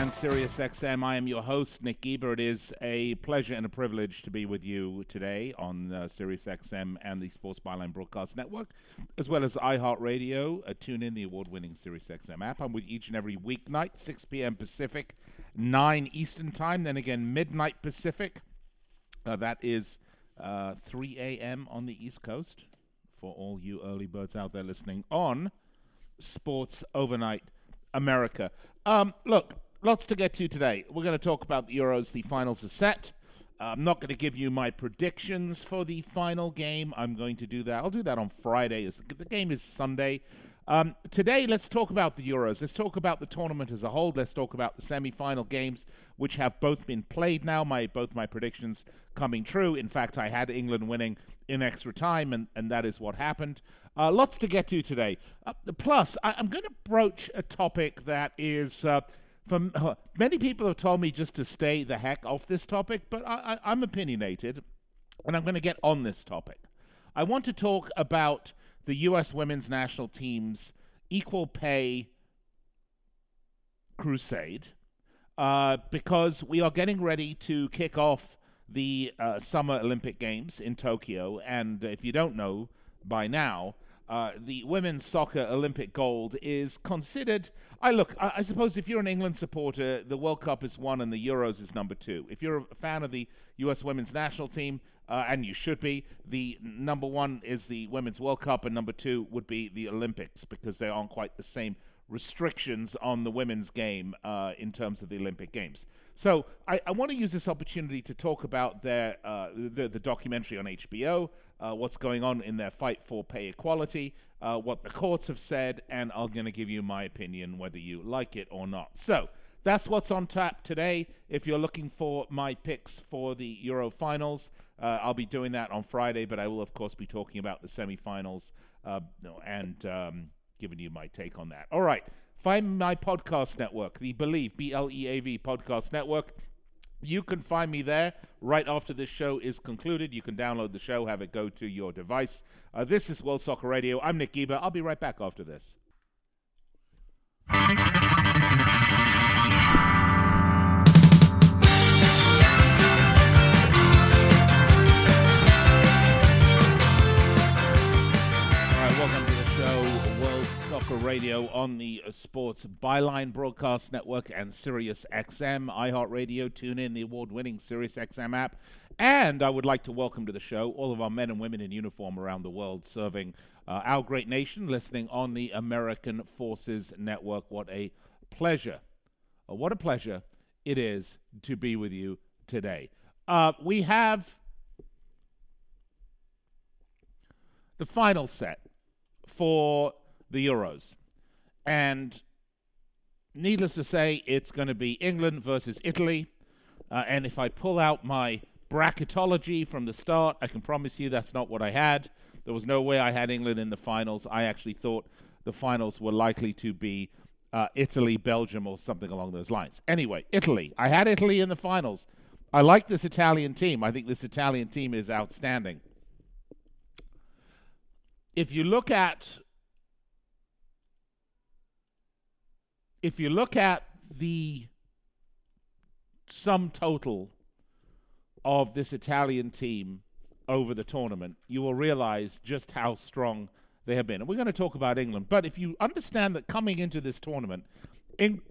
And Sirius XM. I am your host, Nick Geber. It is a pleasure and a privilege to be with you today on uh, Sirius XM and the Sports Byline Broadcast Network, as well as iHeartRadio. Uh, tune in the award-winning Sirius XM app. I'm with each and every weeknight, 6 p.m. Pacific, 9 Eastern Time, then again midnight Pacific. Uh, that is uh, 3 a.m. on the East Coast for all you early birds out there listening on Sports Overnight America. Um, look, lots to get to today. We're going to talk about the Euros. The finals are set. I'm not going to give you my predictions for the final game. I'm going to do that. I'll do that on Friday. The game is Sunday. Um, today, let's talk about the Euros. Let's talk about the tournament as a whole. Let's talk about the semi-final games, which have both been played now. My both my predictions coming true. In fact, I had England winning in extra time, and, and that is what happened. Uh, lots to get to today. Uh, plus, I, I'm going to broach a topic that is. Uh, from uh, many people have told me just to stay the heck off this topic, but I, I, I'm opinionated, and I'm going to get on this topic. I want to talk about the U.S. women's national team's equal pay crusade uh, because we are getting ready to kick off the uh, Summer Olympic Games in Tokyo. And if you don't know by now, uh, the women's soccer Olympic gold is considered. I look. I, I suppose if you're an England supporter, the World Cup is one and the Euros is number two. If you're a fan of the U.S. women's national team, uh, and you should be, the number one is the women's World Cup, and number two would be the Olympics because they aren't quite the same restrictions on the women's game uh, in terms of the Olympic Games. So I, I want to use this opportunity to talk about their uh, the, the documentary on HBO, uh, what's going on in their fight for pay equality, uh, what the courts have said, and I'm going to give you my opinion whether you like it or not. So that's what's on tap today. If you're looking for my picks for the Euro finals, uh, I'll be doing that on Friday, but I will, of course, be talking about the semifinals uh, and um, giving you my take on that. All right. Find my podcast network, the Bleav, B L E A V podcast network. You can find me there right after this show is concluded. You can download the show, have it go to your device. Uh, this is World Soccer Radio. I'm Nick Geber. I'll be right back after this. Soccer Radio on the uh, Sports Byline Broadcast Network and Sirius XM, iHeartRadio. Tune in the award-winning Sirius XM app, and I would like to welcome to the show all of our men and women in uniform around the world serving uh, our great nation, listening on the American Forces Network. What a pleasure! Uh, what a pleasure it is to be with you today. Uh, we have the final set for the Euros. And needless to say, it's going to be England versus Italy. Uh, and if I pull out my bracketology from the start, I can promise you that's not what I had. There was no way I had England in the finals. I actually thought the finals were likely to be uh, Italy, Belgium, or something along those lines. Anyway, Italy. I had Italy in the finals. I like this Italian team. I think this Italian team is outstanding if you look at if you look at the sum total of this Italian team over the tournament, you will realize just how strong they have been. And we're going to talk about England, but if you understand that coming into this tournament, Eng-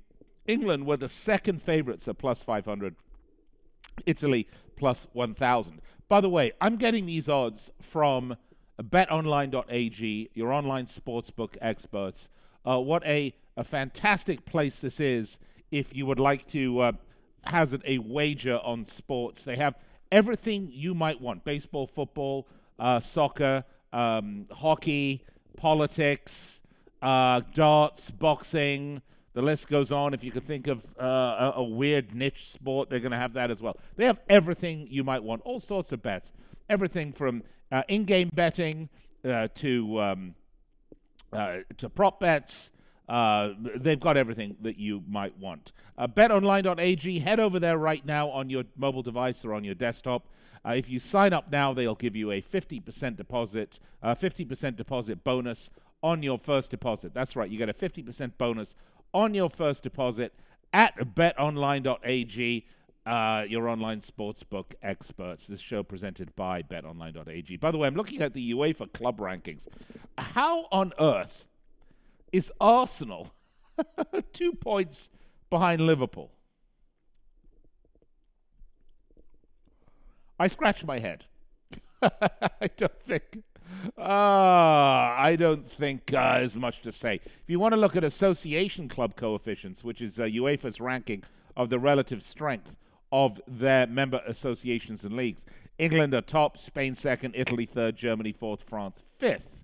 England were the second favorites at plus 500, Italy plus 1,000. By the way, I'm getting these odds from betonline.ag, your online sportsbook experts. Uh, what a, a fantastic place this is if you would like to uh, hazard a wager on sports. They have everything you might want baseball, football, uh, soccer, um, hockey, politics, uh, darts, boxing. The list goes on. If you could think of uh, a, a weird niche sport, they're going to have that as well. They have everything you might want, all sorts of bets. Everything from uh, in-game betting uh, to um, to prop bets. Uh, they've got everything that you might want. Uh, betonline.ag, head over there right now on your mobile device or on your desktop. Uh, if you sign up now, they'll give you a 50% deposit, uh, 50% deposit bonus on your first deposit. That's right, you get a 50% bonus on your first deposit at betonline.ag. Uh, your online sportsbook experts. This show presented by betonline.ag. By the way, I'm looking at the UEFA club rankings. How on earth is Arsenal two points behind Liverpool? I scratch my head. I don't think. Uh, I don't think uh, much to say. If you want to look at association club coefficients, which is uh, UEFA's ranking of the relative strength of their member associations and leagues, England are top, Spain second, Italy third, Germany fourth, France fifth.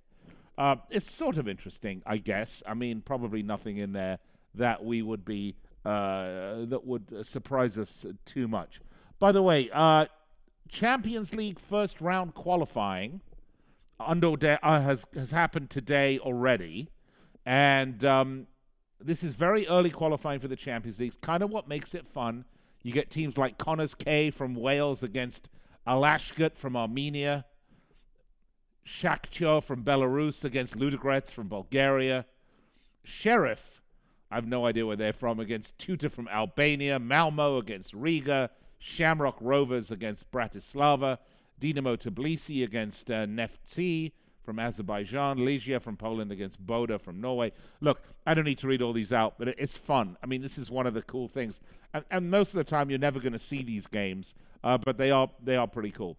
Uh, it's sort of interesting, I guess. I mean, probably nothing in there that we would be uh, that would surprise us too much. By the way, uh, Champions League first round qualifying under uh, has has happened today already, and um, this is very early qualifying for the Champions League. It's kind of what makes it fun. You get teams like Connah's Quay from Wales against Alashkert from Armenia, Shakhtar from Belarus against Ludogorets from Bulgaria, Sheriff, I have no idea where they're from, against Teuta from Albania, Malmo against Riga, Shamrock Rovers against Bratislava, Dinamo Tbilisi against uh, Neftchi from Azerbaijan, Legia from Poland against Boda from Norway. Look, I don't need to read all these out, but it's fun. I mean, this is one of the cool things, and, and most of the time you're never going to see these games, uh, but they are they are pretty cool.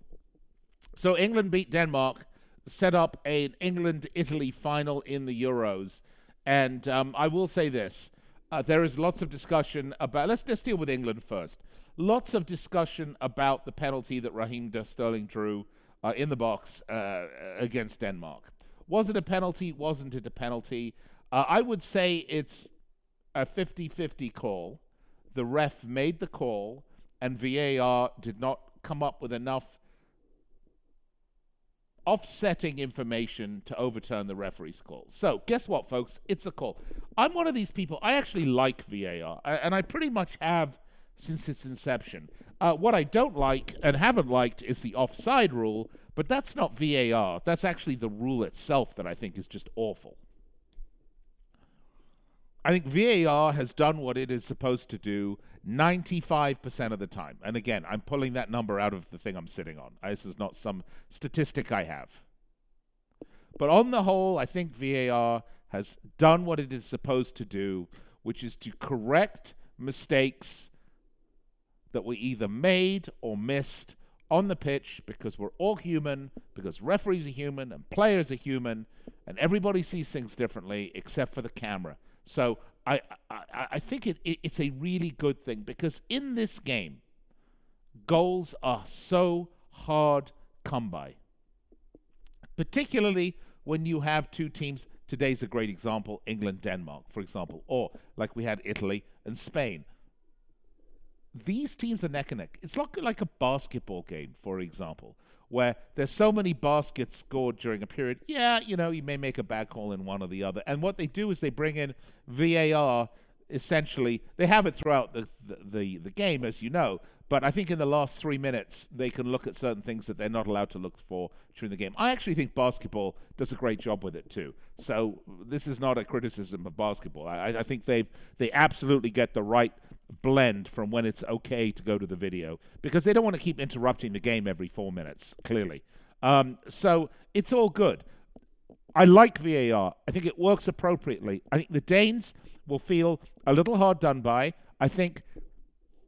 So England beat Denmark, set up an England Italy final in the Euros, and um, I will say this: uh, there is lots of discussion about. Let's let's deal with England first lots of discussion about the penalty that Raheem Sterling drew uh, in the box uh, against Denmark. Was it a penalty? Wasn't it a penalty? Uh, I would say it's a 50 50 call. The ref made the call, and VAR did not come up with enough offsetting information to overturn the referee's call. So, guess what, folks? It's a call. I'm one of these people. I actually like VAR, and I pretty much have since its inception. Uh, what I don't like and haven't liked is the offside rule, but that's not VAR. That's actually the rule itself that I think is just awful. I think VAR has done what it is supposed to do 95% of the time. And again, I'm pulling that number out of the thing I'm sitting on. This is not some statistic I have. But on the whole, I think VAR has done what it is supposed to do, which is to correct mistakes that we either made or missed on the pitch because we're all human, because referees are human and players are human, and everybody sees things differently except for the camera. So I I, I think it, it, it's a really good thing because in this game, goals are so hard come by. Particularly when you have two teams. Today's a great example, England, Denmark, for example, or like we had Italy and Spain these teams are neck and neck. It's not like a basketball game, for example, where there's so many baskets scored during a period. Yeah, you know, you may make a bad call in one or the other. And what they do is they bring in VAR. Essentially, they have it throughout the, the the, the game, as you know. But I think in the last three minutes, they can look at certain things that they're not allowed to look for during the game. I actually think basketball does a great job with it too. So this is not a criticism of basketball. I, I think they've they absolutely get the right blend from when it's okay to go to the video because they don't want to keep interrupting the game every four minutes, clearly. Um, so it's all good. I like VAR. I think it works appropriately. I think the Danes will feel a little hard done by. I think,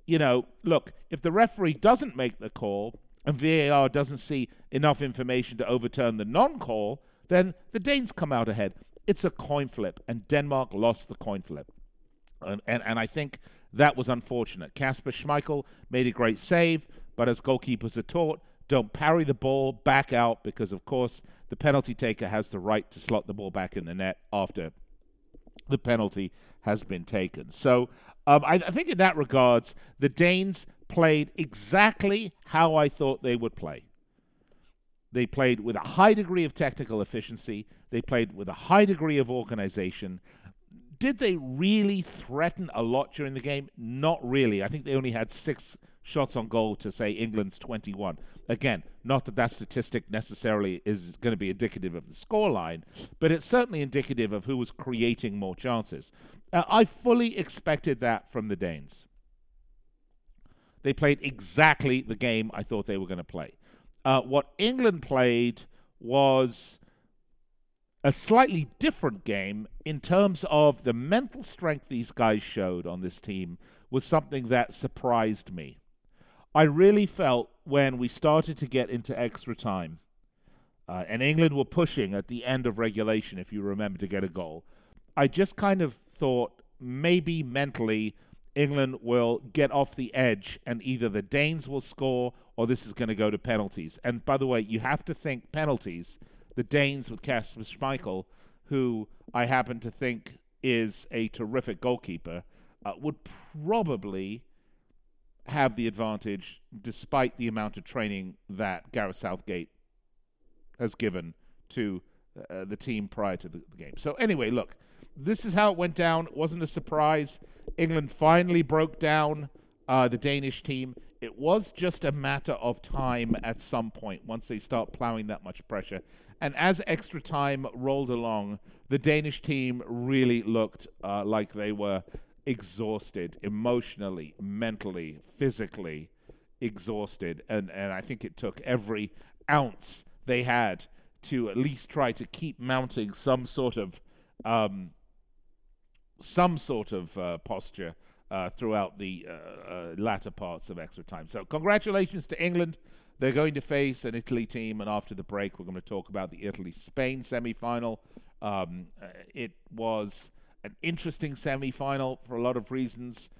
you know, look, if the referee doesn't make the call and VAR doesn't see enough information to overturn the non call, then the Danes come out ahead. It's a coin flip, and Denmark lost the coin flip. And, and, and I think that was unfortunate. Kasper Schmeichel made a great save, but as goalkeepers are taught, don't parry the ball back out because, of course, the penalty taker has the right to slot the ball back in the net after the penalty has been taken. So um, I, I think in that regards, the Danes played exactly how I thought they would play. They played with a high degree of technical efficiency. They played with a high degree of organization. Did they really threaten a lot during the game? Not really. I think they only had six shots on goal to say England's 21. Again, not that that statistic necessarily is going to be indicative of the scoreline, but it's certainly indicative of who was creating more chances. Uh, I fully expected that from the Danes. They played exactly the game I thought they were going to play. Uh, what England played was a slightly different game in terms of the mental strength these guys showed on this team was something that surprised me. I really felt when we started to get into extra time, uh, and England were pushing at the end of regulation, if you remember, to get a goal. I just kind of thought maybe mentally England will get off the edge and either the Danes will score or this is going to go to penalties. And by the way, you have to think penalties. The Danes with Kasper Schmeichel, who I happen to think is a terrific goalkeeper, uh, would probably have the advantage despite the amount of training that Gareth Southgate has given to uh, the team prior to the, the, game. So anyway, look, this is how it went down. It wasn't a surprise. England finally broke down uh, the Danish team. It was just a matter of time at some point once they start plowing that much pressure. And as extra time rolled along, the Danish team really looked uh, like they were exhausted emotionally, mentally, physically exhausted. And, and I think it took every ounce they had to at least try to keep mounting some sort of um, some sort of uh, posture uh, throughout the uh, uh, latter parts of extra time. So congratulations to England. They're going to face an Italy team, and after the break, we're going to talk about the Italy-Spain semi-final. Um, uh, it was an interesting semi final for a lot of reasons.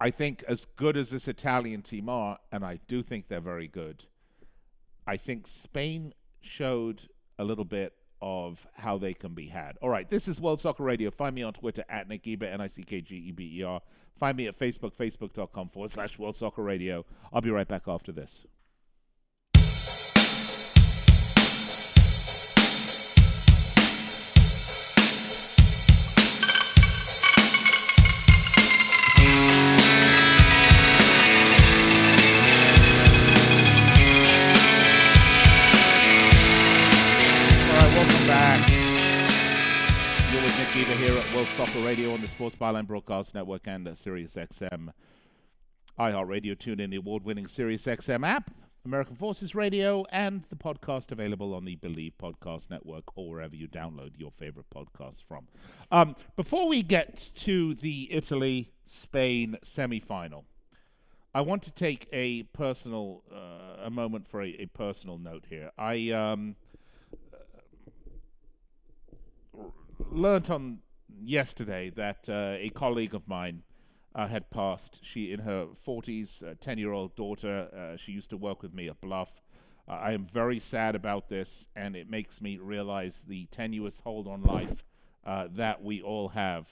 I think, as good as this Italian team are, and I do think they're very good, I think Spain showed a little bit of how they can be had. All right, this is World Soccer Radio. Find me on Twitter at Nick Geber, N I C K G E B E R. Find me at Facebook, facebook.com forward slash World Soccer Radio. I'll be right back after this. World Soccer Radio on the Sports Byline Broadcast Network and uh, Sirius XM. iHeartRadio, tune in the award winning Sirius XM app, American Forces Radio, and the podcast available on the Bleav Podcast Network or wherever you download your favorite podcasts from. Um, before we get to the Italy Spain semi final, I want to take a personal, uh, a moment for a, a, personal note here. I um, learned on yesterday that uh, a colleague of mine uh, had passed. She, in her 40s, a 10 year old daughter, uh, she used to work with me at Bluff. Uh, I am very sad about this, and it makes me realize the tenuous hold on life uh, that we all have.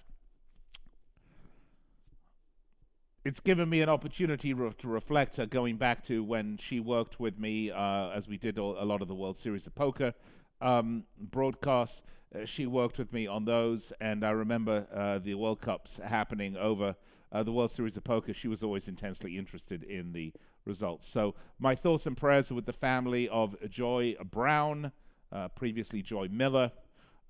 It's given me an opportunity re- to reflect, uh, going back to when she worked with me as we did all, a lot of the World Series of Poker um, broadcasts. Uh, she worked with me on those, and I remember uh, the World Cups happening over uh, the World Series of Poker. She was always intensely interested in the results. So my thoughts and prayers are with the family of Joy Brown, uh, previously Joy Miller.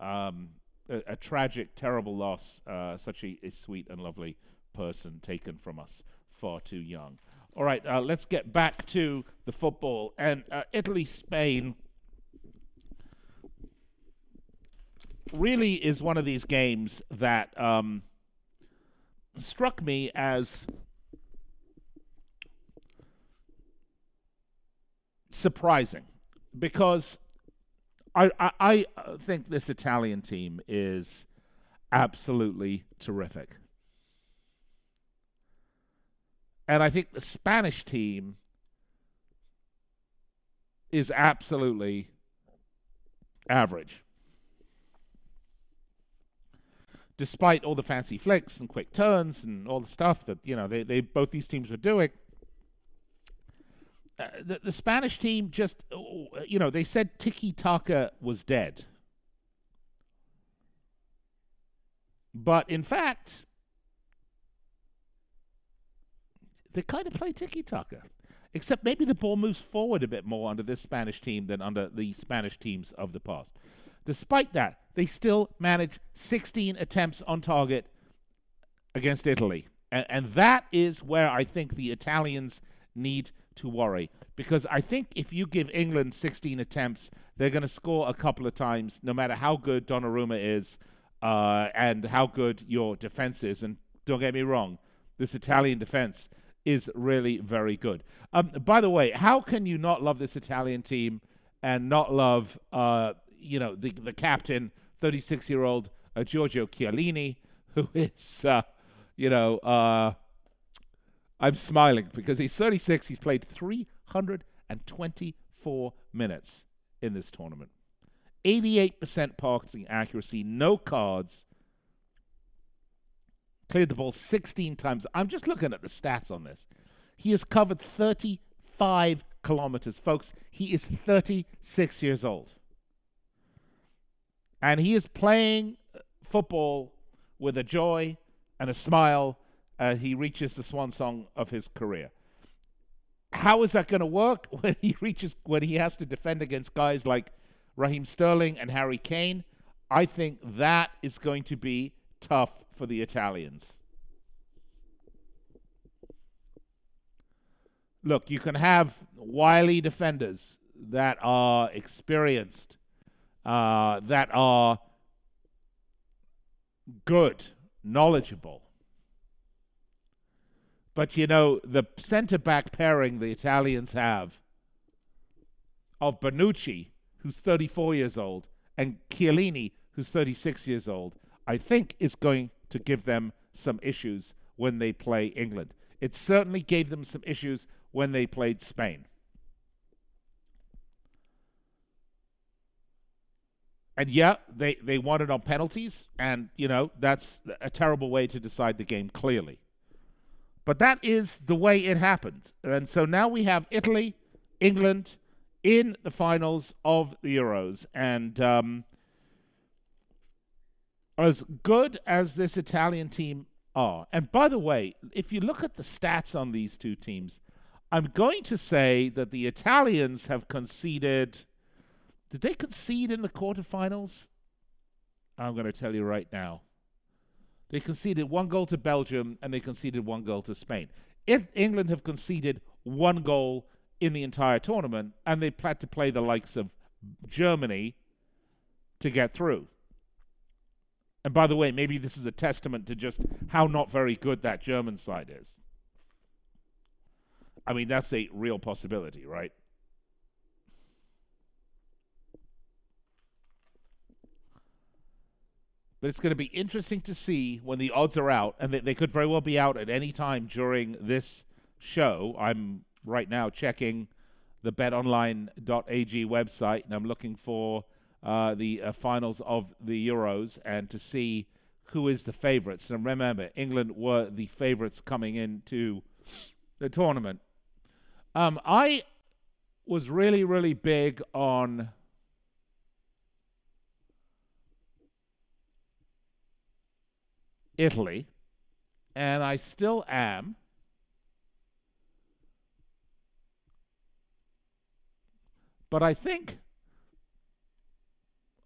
Um, a, a, tragic, terrible loss. Uh, such a, a, sweet and lovely person taken from us far too young. All right, let's get back to the football and Italy, Spain. Really is one of these games that um, struck me as surprising because I, I, I think this Italian team is absolutely terrific. And I think the Spanish team is absolutely average. Despite all the fancy flicks and quick turns and all the stuff that you know they, they both these teams were doing, uh, the, the Spanish team just, uh, you know, they said tiki taka was dead. But in fact, they kind of play tiki taka. Except maybe the ball moves forward a bit more under this Spanish team than under the Spanish teams of the past. Despite that, they still manage 16 attempts on target against Italy. And, and that is where I think the Italians need to worry. Because I think if you give England 16 attempts, they're going to score a couple of times, no matter how good Donnarumma is uh, and how good your defense is. And don't get me wrong, this Italian defense is really very good. Um, by the way, how can you not love this Italian team and not love, uh, you know, the the captain, 36 year old uh, Giorgio Chiellini, who is, uh, you know, uh, I'm smiling because he's 36. He's played 324 minutes in this tournament. 88% passing accuracy, no cards. Cleared the ball 16 times. I'm just looking at the stats on this. He has covered 35 kilometers. Folks, he is 36 years old. And he is playing football with a joy and a smile as he reaches the swan song of his career. How is that going to work when he reaches when he has to defend against guys like Raheem Sterling and Harry Kane? I think that is going to be tough for the Italians. Look, you can have wily defenders that are experienced, uh, that are good, knowledgeable. But you know, the center back pairing the Italians have of Bonucci, who's 34 years old, and Chiellini, who's 36 years old, I think is going to give them some issues when they play England. It certainly gave them some issues when they played Spain. And yeah, they, they won it on penalties, and, you know, that's a terrible way to decide the game, clearly. But that is the way it happened. And so now we have Italy, England in the finals of the Euros. And um, as good as this Italian team are, and by the way, if you look at the stats on these two teams, I'm going to say that the Italians have conceded. Did they concede in the quarterfinals? I'm going to tell you right now. They conceded one goal to Belgium and they conceded one goal to Spain. If England have conceded one goal in the entire tournament and they had to play the likes of Germany to get through. And by the way, maybe this is a testament to just how not very good that German side is. I mean, that's a real possibility, right? But it's going to be interesting to see when the odds are out, and they, they could very well be out at any time during this show. I'm right now checking the betonline.ag website, and I'm looking for uh, the uh, finals of the Euros and to see who is the favorites. And remember, England were the favorites coming into the tournament. Um, I was really, really big on Italy, and I still am. But I think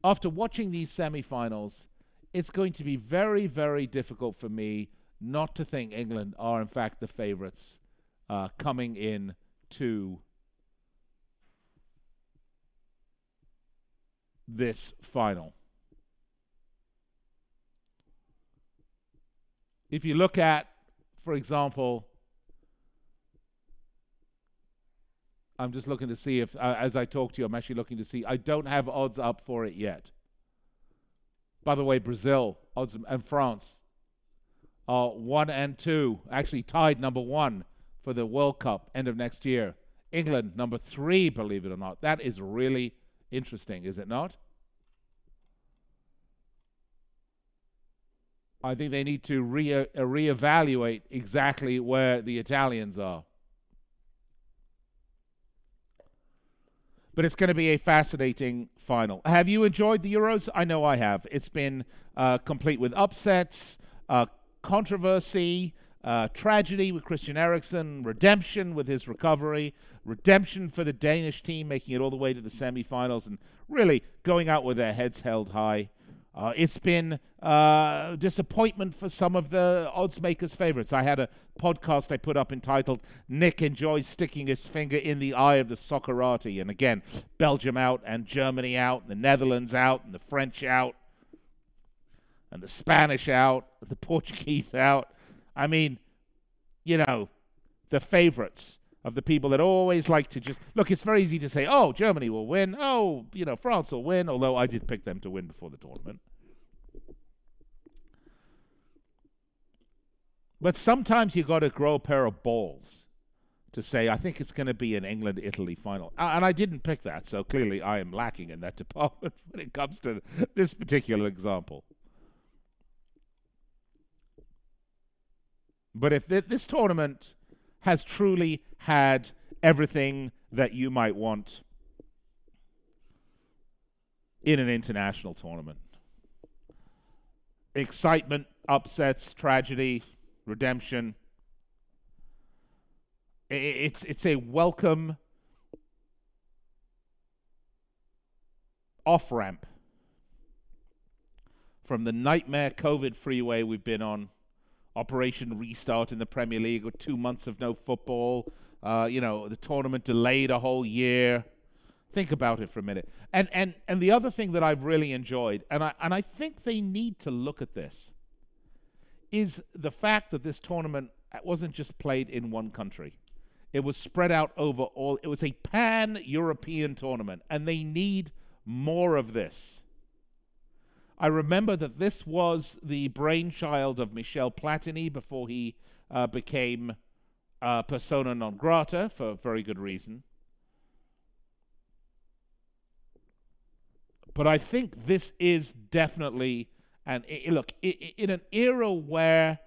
after watching these semifinals, it's going to be very, very difficult for me not to think England are, in fact, the favorites uh, coming in to this final. If you look at, for example, I'm just looking to see if, uh, as I talk to you, I'm actually looking to see. I don't have odds up for it yet. By the way, Brazil odds and France are one and two, actually tied number one for the World Cup end of next year. England number three, believe it or not. That is really interesting, is it not? I think they need to re- uh, reevaluate exactly where the Italians are. but it's going to be a fascinating final. Have you enjoyed the Euros? I know I have. It's been uh, complete with upsets, uh, controversy, uh, tragedy with Christian Eriksen, redemption with his recovery, redemption for the Danish team making it all the way to the semifinals, and really going out with their heads held high. Uh, it's been uh, disappointment for some of the odds makers' favorites. I had a podcast I put up entitled "Nick enjoys sticking his finger in the eye of the Soccerati," and again, Belgium out and Germany out, and the Netherlands out, and the French out, and the Spanish out, and the Portuguese out. I mean, you know, the favorites of the people that always like to just look. It's very easy to say, "Oh, Germany will win." Oh, you know, France will win. Although I did pick them to win before the tournament. But sometimes you got to grow a pair of balls to say, I think it's going to be an England Italy final. And I didn't pick that, so clearly I am lacking in that department when it comes to this particular example. But if th- this tournament has truly had everything that you might want in an international tournament excitement, upsets, tragedy, redemption. It's it's a welcome off ramp from the nightmare COVID freeway we've been on. Operation Restart in the Premier League with two months of no football. Uh, you know, the tournament delayed a whole year. Think about it for a minute. And and and the other thing that I've really enjoyed, and I and I think they need to look at this, is the fact that this tournament wasn't just played in one country. It was spread out over all. It was a pan European tournament, and they need more of this. I remember that this was the brainchild of Michel Platini before he uh, became uh, persona non grata for very good reason. But I think this is definitely and look, in an era where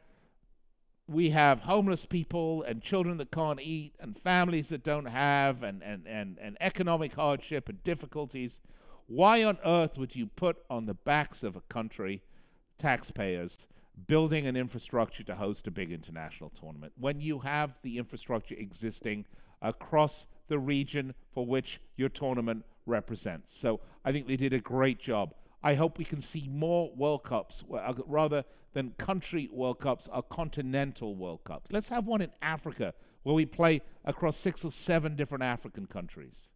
we have homeless people and children that can't eat and families that don't have and, and, and, and economic hardship and difficulties, why on earth would you put on the backs of a country, taxpayers, building an infrastructure to host a big international tournament when you have the infrastructure existing across the region for which your tournament represents? So I think they did a great job. I hope we can see more World Cups, uh, rather than country World Cups, or continental World Cups. Let's have one in Africa where we play across six or seven different African countries.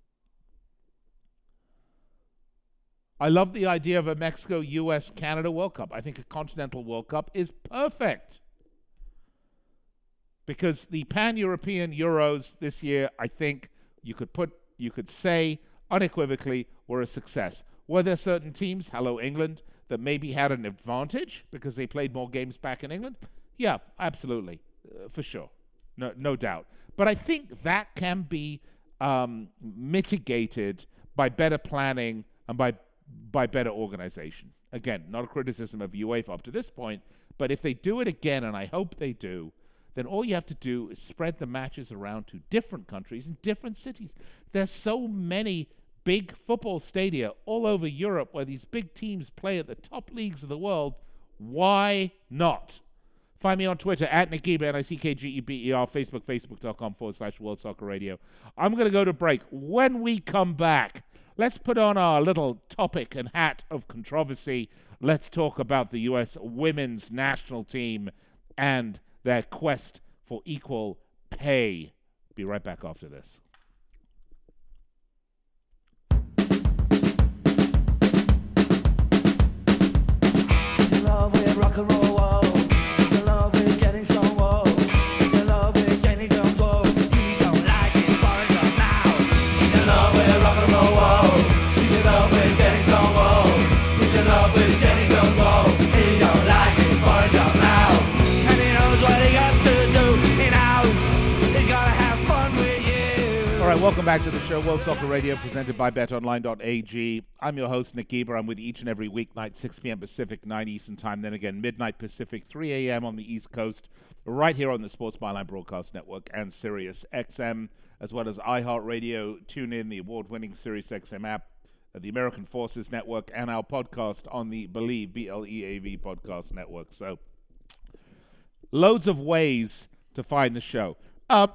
I love the idea of a Mexico, US, Canada World Cup. I think a continental World Cup is perfect. Because the pan European Euros this year, I think you could put, you could say unequivocally, were a success. Were there certain teams, hello England, that maybe had an advantage because they played more games back in England? Yeah, absolutely, uh, for sure, no, no doubt. But I think that can be um, mitigated by better planning and by by better organization. Again, not a criticism of UEFA up to this point, but if they do it again, and I hope they do, then all you have to do is spread the matches around to different countries and different cities. There's so many big football stadia all over Europe where these big teams play at the top leagues of the world, why not? Find me on Twitter at Geber, N-I-C-K-G-E-B-E-R, Facebook, Facebook.com forward slash World Soccer Radio. I'm going to go to break. When we come back, let's put on our little topic and hat of controversy. Let's talk about the U.S. women's national team and their quest for equal pay. Be right back after this. rock and roll. Welcome back to the show, World Soccer Radio, presented by BetOnline.ag. I'm your host, Nick Geber. I'm with each and every weeknight, 6 p.m. Pacific, 9 Eastern Time, then again, midnight Pacific, 3 a.m. on the East Coast, right here on the Sports Byline Broadcast Network and Sirius XM. as well as iHeartRadio, TuneIn, the award-winning SiriusXM app, uh, the American Forces Network, and our podcast on the Bleav, B L E A V podcast network. So, loads of ways to find the show. Uh,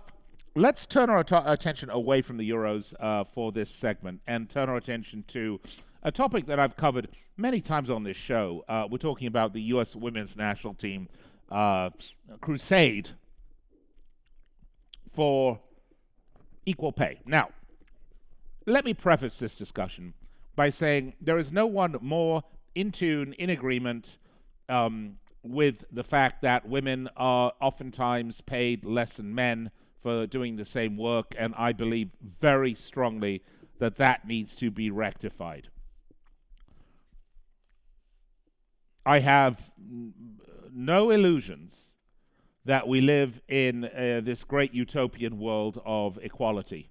let's turn our t- attention away from the Euros uh, for this segment and turn our attention to a topic that I've covered many times on this show. Uh, we're talking about the U.S. women's national team uh, crusade for equal pay. Now, let me preface this discussion by saying there is no one more in tune, in agreement um, with the fact that women are oftentimes paid less than men for doing the same work, and I believe very strongly that that needs to be rectified. I have no illusions that we live in uh, this great utopian world of equality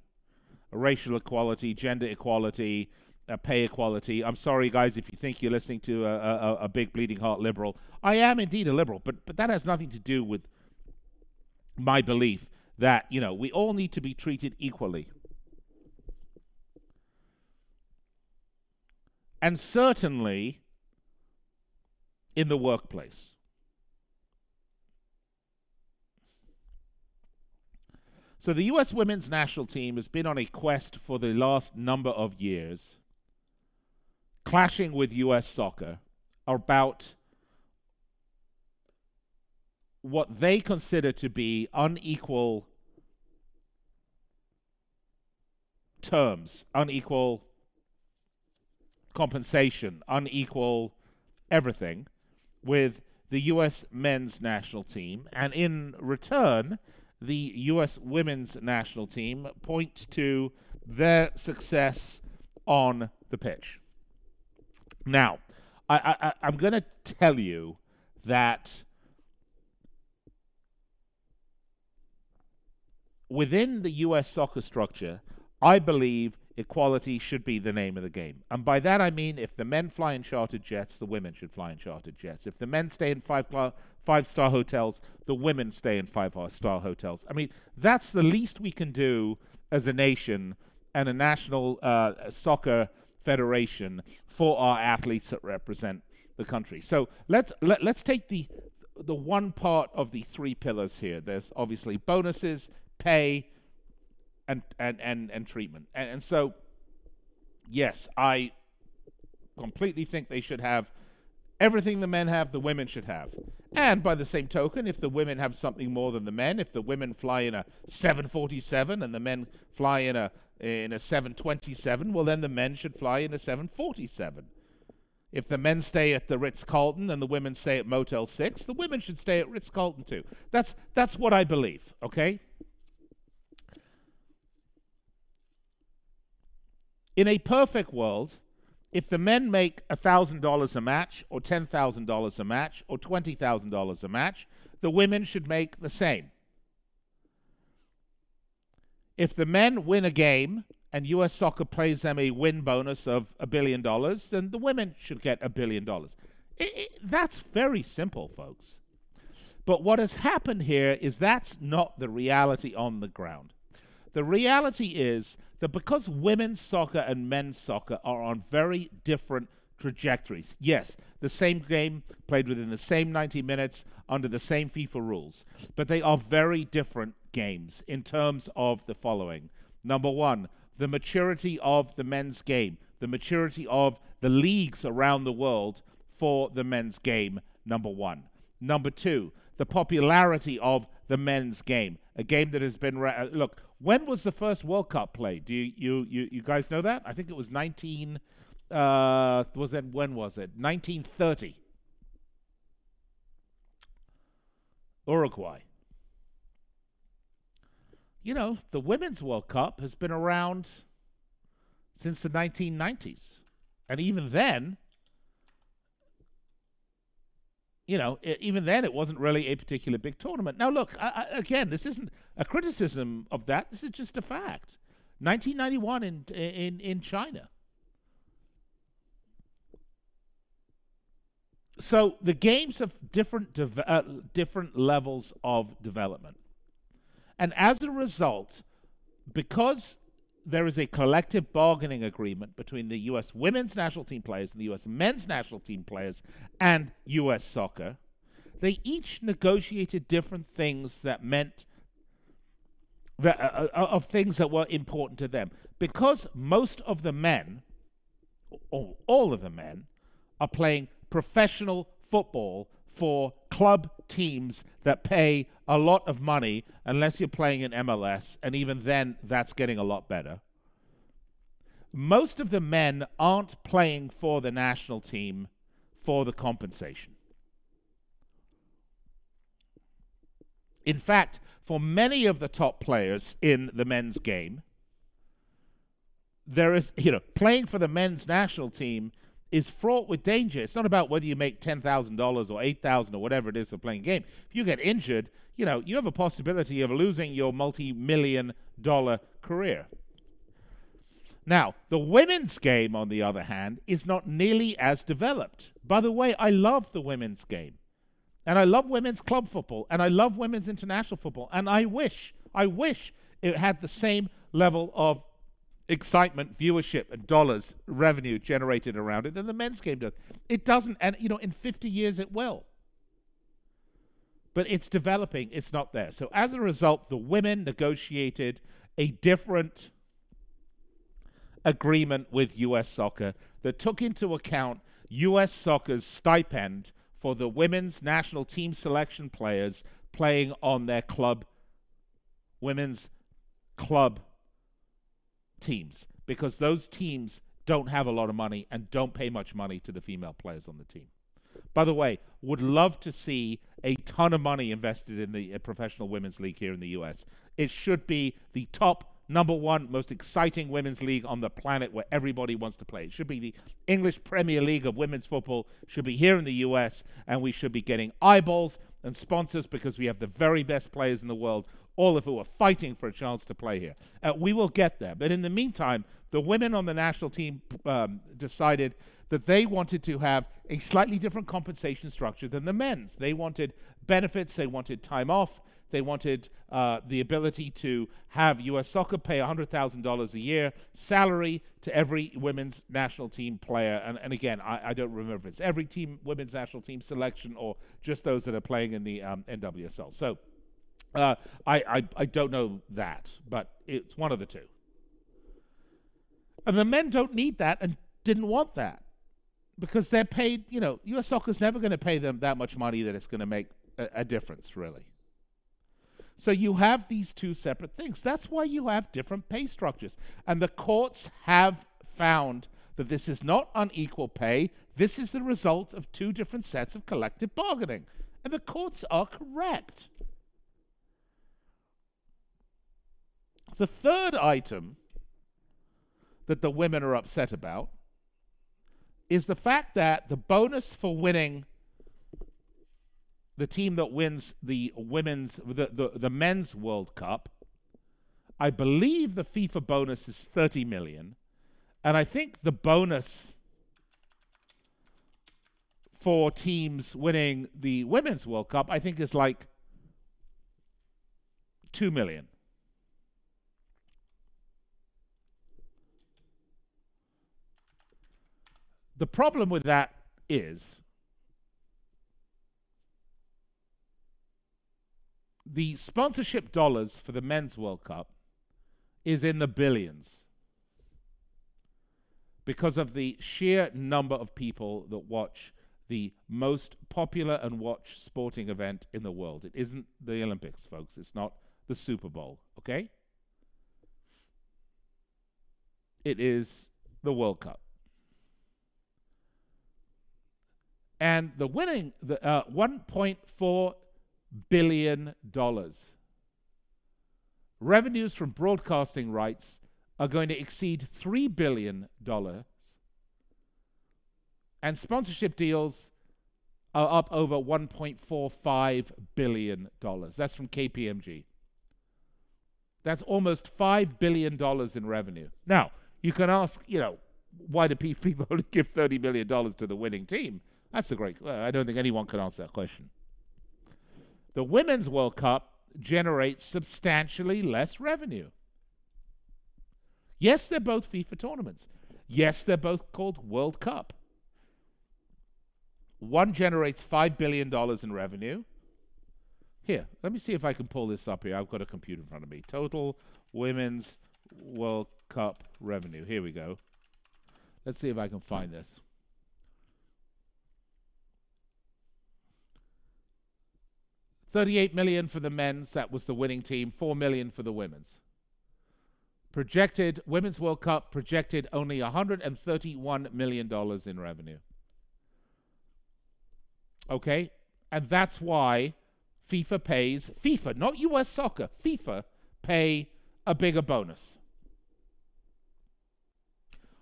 racial equality, gender equality, uh, pay equality. I'm sorry, guys, if you think you're listening to a, a, a, big bleeding heart liberal. I am indeed a liberal, but but that has nothing to do with my belief that you know we all need to be treated equally. And certainly in the workplace. So the U.S. women's national team has been on a quest for the last number of years, clashing with U.S. soccer about what they consider to be unequal terms, unequal compensation, unequal everything with the U.S. men's national team. And in return, the U.S. women's national team point to their success on the pitch. Now, I, am going to tell you that within the U.S. soccer structure, I believe equality should be the name of the game. And by that I mean if the men fly in chartered jets, the women should fly in chartered jets. If the men stay in five five star hotels, the women stay in five star hotels. I mean, that's the least we can do as a nation and a national uh, soccer federation for our athletes that represent the country. So let's let, let's take the the one part of the three pillars here. There's obviously bonuses, pay, and and and, and treatment. And, and so, yes, I completely think they should have everything the men have, the women should have. And by the same token, if the women have something more than the men, if the women fly in a 747 and the men fly in a in a 727, well then the men should fly in a 747. If the men stay at the Ritz Carlton and the women stay at Motel 6, the women should stay at Ritz Carlton too. That's that's what I believe, okay? In a perfect world, if the men make $1,000 a match, or $10,000 a match, or $20,000 a match, the women should make the same. If the men win a game and US soccer pays them a win bonus of a billion dollars, then the women should get a billion dollars. that's very simple, folks. But what has happened here is that's not the reality on the ground. The reality is that because women's soccer and men's soccer are on very different trajectories, yes, the same game played within the same 90 minutes under the same FIFA rules, but they are very different games in terms of the following. Number one, the maturity of the men's game, the maturity of the leagues around the world for the men's game, number one. Number two, the popularity of the men's game, a game that has been. Re- look, when was the first World Cup played? Do you you you, you guys know that? I think it was 19. Uh, was it when was it? 1930. Uruguay. You know, the Women's World Cup has been around since the 1990s. And even then, you know, even then, it wasn't really a particular big tournament. Now, look, I, I, again, this isn't a criticism of that. This is just a fact. 1991 in in in China. So the games have different de- uh, different levels of development, and as a result, because there is a collective bargaining agreement between the U.S. women's national team players and the U.S. men's national team players and U.S. soccer. They each negotiated different things that meant that, uh, uh, of things that were important to them. Because most of the men, or all of the men, are playing professional football for club teams that pay a lot of money unless you're playing in MLS, and even then, that's getting a lot better. Most of the men aren't playing for the national team for the compensation. In fact, for many of the top players in the men's game, there is, you know, playing for the men's national team is fraught with danger. It's not about whether you make ten thousand dollars or eight thousand or whatever it is for playing a game. If you get injured, you know you have a possibility of losing your multi-million dollar career. Now, the women's game, on the other hand, is not nearly as developed. By the way, I love the women's game. And I love women's club football. And I love women's international football. And I wish, I wish it had the same level of excitement, viewership, and dollars revenue generated around it than the men's game does. It doesn't, and you know, in 50 years it will. But it's developing, it's not there. So as a result, the women negotiated a different agreement with US soccer that took into account US soccer's stipend for the women's national team selection players playing on their club women's club teams because those teams don't have a lot of money and don't pay much money to the female players on the team. By the way, would love to see a ton of money invested in the uh, professional women's league here in the US. It should be the top number one most exciting women's league on the planet where everybody wants to play. It should be the English Premier League of women's football, should be here in the US, and we should be getting eyeballs and sponsors because we have the very best players in the world all of who are fighting for a chance to play here. Uh, we will get there. But in the meantime, the women on the national team um, decided that they wanted to have a slightly different compensation structure than the men's. They wanted benefits, they wanted time off, they wanted uh, the ability to have U.S. soccer pay $100,000 a year salary to every women's national team player. And, and again, I, I, don't remember if it's every team women's national team selection or just those that are playing in the um, NWSL. So uh, I, I, I don't know that, but it's one of the two. And the men don't need that and didn't want that because they're paid, you know, US soccer's never going to pay them that much money that it's going to make a, a, difference, really. So you have these two separate things. That's why you have different pay structures. And the courts have found that this is not unequal pay. This is the result of two different sets of collective bargaining. And the courts are correct. The third item that the women are upset about is the fact that the bonus for winning the team that wins the women's the, the, the men's World Cup, I believe the FIFA bonus is 30 million. And I think the bonus for teams winning the women's World Cup, I think is like 2 million. The problem with that is the sponsorship dollars for the men's World Cup is in the billions because of the sheer number of people that watch the most popular and watched sporting event in the world. It isn't the Olympics, folks. It's not the Super Bowl, okay? It is the World Cup. And the winning the uh, 1.4 billion dollars. Revenues from broadcasting rights are going to exceed 3 billion dollars. And sponsorship deals are up over 1.45 billion dollars. That's from KPMG. That's almost 5 billion dollars in revenue. Now, you can ask, you know, why do people only give 30 million dollars to the winning team? That's a great. I don't think anyone can answer that question. The Women's World Cup generates substantially less revenue. Yes, they're both FIFA tournaments. Yes, they're both called World Cup. One generates $5 billion in revenue. Here, let me see if I can pull this up here. I've got a computer in front of me. Total Women's World Cup revenue. Here we go. Let's see if I can find this. Thirty-eight million for the men's. That was the winning team. Four million for the women's. Projected Women's World Cup projected only 131 million dollars in revenue. Okay, and that's why FIFA pays FIFA, not U.S. Soccer. FIFA pay a bigger bonus.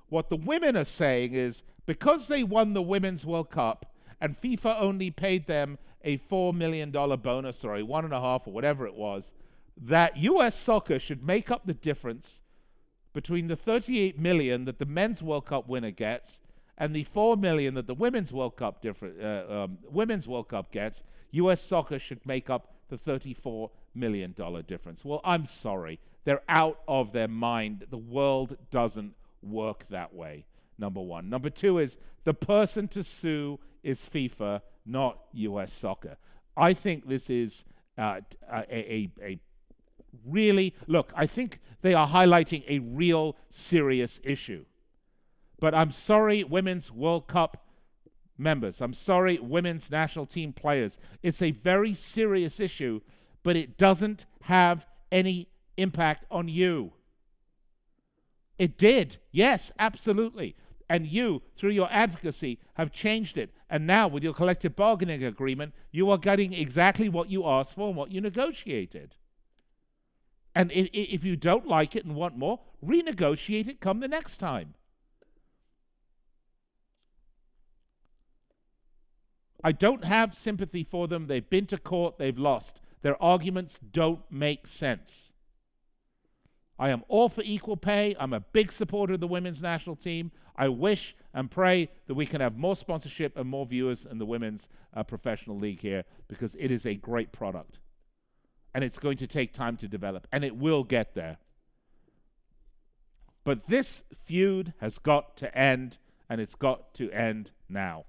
What the women are saying is because they won the Women's World Cup and FIFA only paid them a $4 million bonus or a one and a half or whatever it was, that U.S. soccer should make up the difference between the 38 million that the men's World Cup winner gets and the 4 million that the women's World Cup different, uh, um, women's World Cup gets. U.S. soccer should make up the 34 million dollar difference. Well, I'm sorry, they're out of their mind. The world doesn't work that way. Number one. Number two is the person to sue is FIFA, not U.S. Soccer. I think this is uh, a, a, a really look. I think they are highlighting a real serious issue. But I'm sorry, Women's World Cup members. I'm sorry, women's national team players. It's a very serious issue, but it doesn't have any impact on you. It did. Yes, absolutely. And you, through your advocacy, have changed it. And now, with your collective bargaining agreement, you are getting exactly what you asked for and what you negotiated. And if, you don't like it and want more, renegotiate it come the next time. I don't have sympathy for them. They've been to court, they've lost. Their arguments don't make sense. I am all for equal pay. I'm a big supporter of the women's national team. I wish and pray that we can have more sponsorship and more viewers in the women's uh, professional league here because it is a great product. And it's going to take time to develop, and it will get there. But this feud has got to end, and it's got to end now.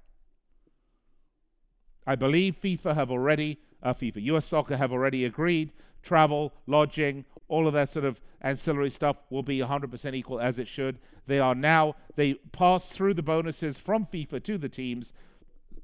I believe FIFA have already, uh, FIFA, US Soccer have already agreed travel, lodging, all of that sort of ancillary stuff will be 100% equal as it should. They are now, they pass through the bonuses from FIFA to the teams.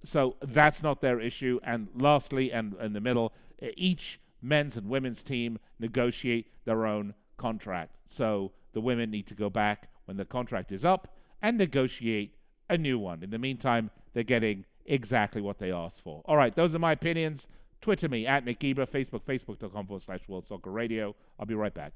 So that's not their issue. And lastly, and in the middle, each men's and women's team negotiate their own contract. So the women need to go back when the contract is up and negotiate a new one. In the meantime, they're getting exactly what they asked for. All right, those are my opinions. Twitter me at Nick Geber, Facebook, facebook.com forward slash World Soccer Radio. I'll be right back.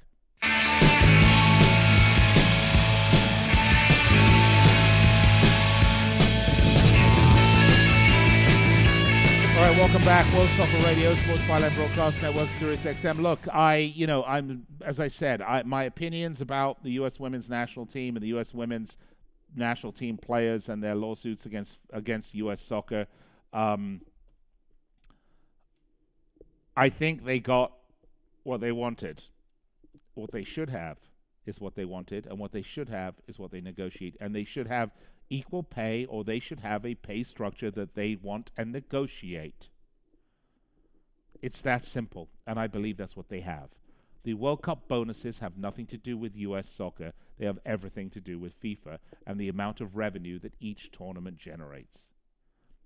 All right, welcome back. World Soccer Radio, Sports Byline Broadcast Network, Sirius XM. Look, I, you know, I'm, as I said, I, my opinions about the U.S. women's national team and the U.S. women's national team players and their lawsuits against against U.S. soccer. Um, I think they got what they wanted. What they should have is what they wanted, and what they should have is what they negotiate. And they should have equal pay, or they should have a pay structure that they want and negotiate. It's that simple, and I believe that's what they have. The World Cup bonuses have nothing to do with US soccer, they have everything to do with FIFA and the amount of revenue that each tournament generates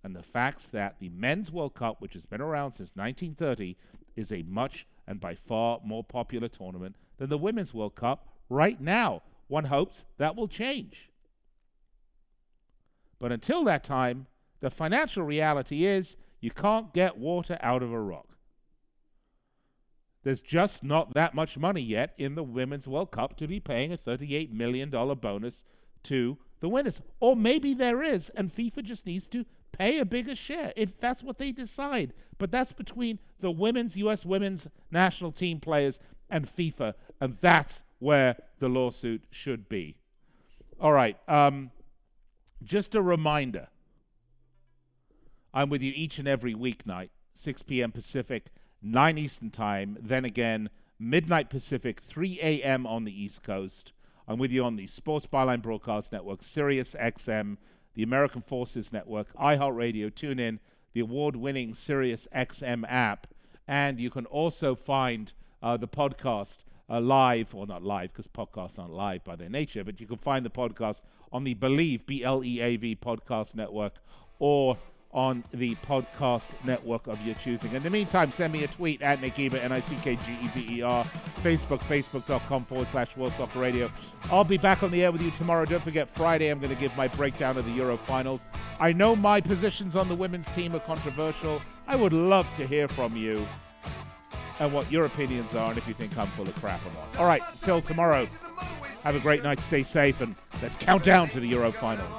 and the facts that the Men's World Cup, which has been around since 1930, is a much and by far more popular tournament than the Women's World Cup right now. One hopes that will change. But until that time, the financial reality is you can't get water out of a rock. There's just not that much money yet in the Women's World Cup to be paying a $38 million bonus to the winners. Or maybe there is, and FIFA just needs to pay a bigger share if that's what they decide. But that's between the women's U.S. women's national team players and FIFA, and that's where the lawsuit should be. All right. Um, just a reminder I'm with you each and every weeknight, 6 p.m. Pacific, 9 Eastern Time, then again, midnight Pacific, 3 a.m. on the East Coast. I'm with you on the Sports Byline Broadcast Network, Sirius XM, the American Forces Network, iHeartRadio, TuneIn, the award-winning Sirius XM app, and you can also find uh, the podcast uh, live, or not live because podcasts aren't live by their nature, but you can find the podcast on the Bleav, B L E A V podcast network or on the podcast network of your choosing. In the meantime, send me a tweet at Nick Geber, N I C K G E B E R, Facebook, facebook.com forward slash World Soccer Radio. I'll be back on the air with you tomorrow. Don't forget, Friday, I'm going to give my breakdown of the Euro finals. I know my positions on the women's team are controversial. I would love to hear from you and what your opinions are and if you think I'm full of crap or not. All right, till tomorrow. Have a great night, stay safe, and let's count down to the Euro finals.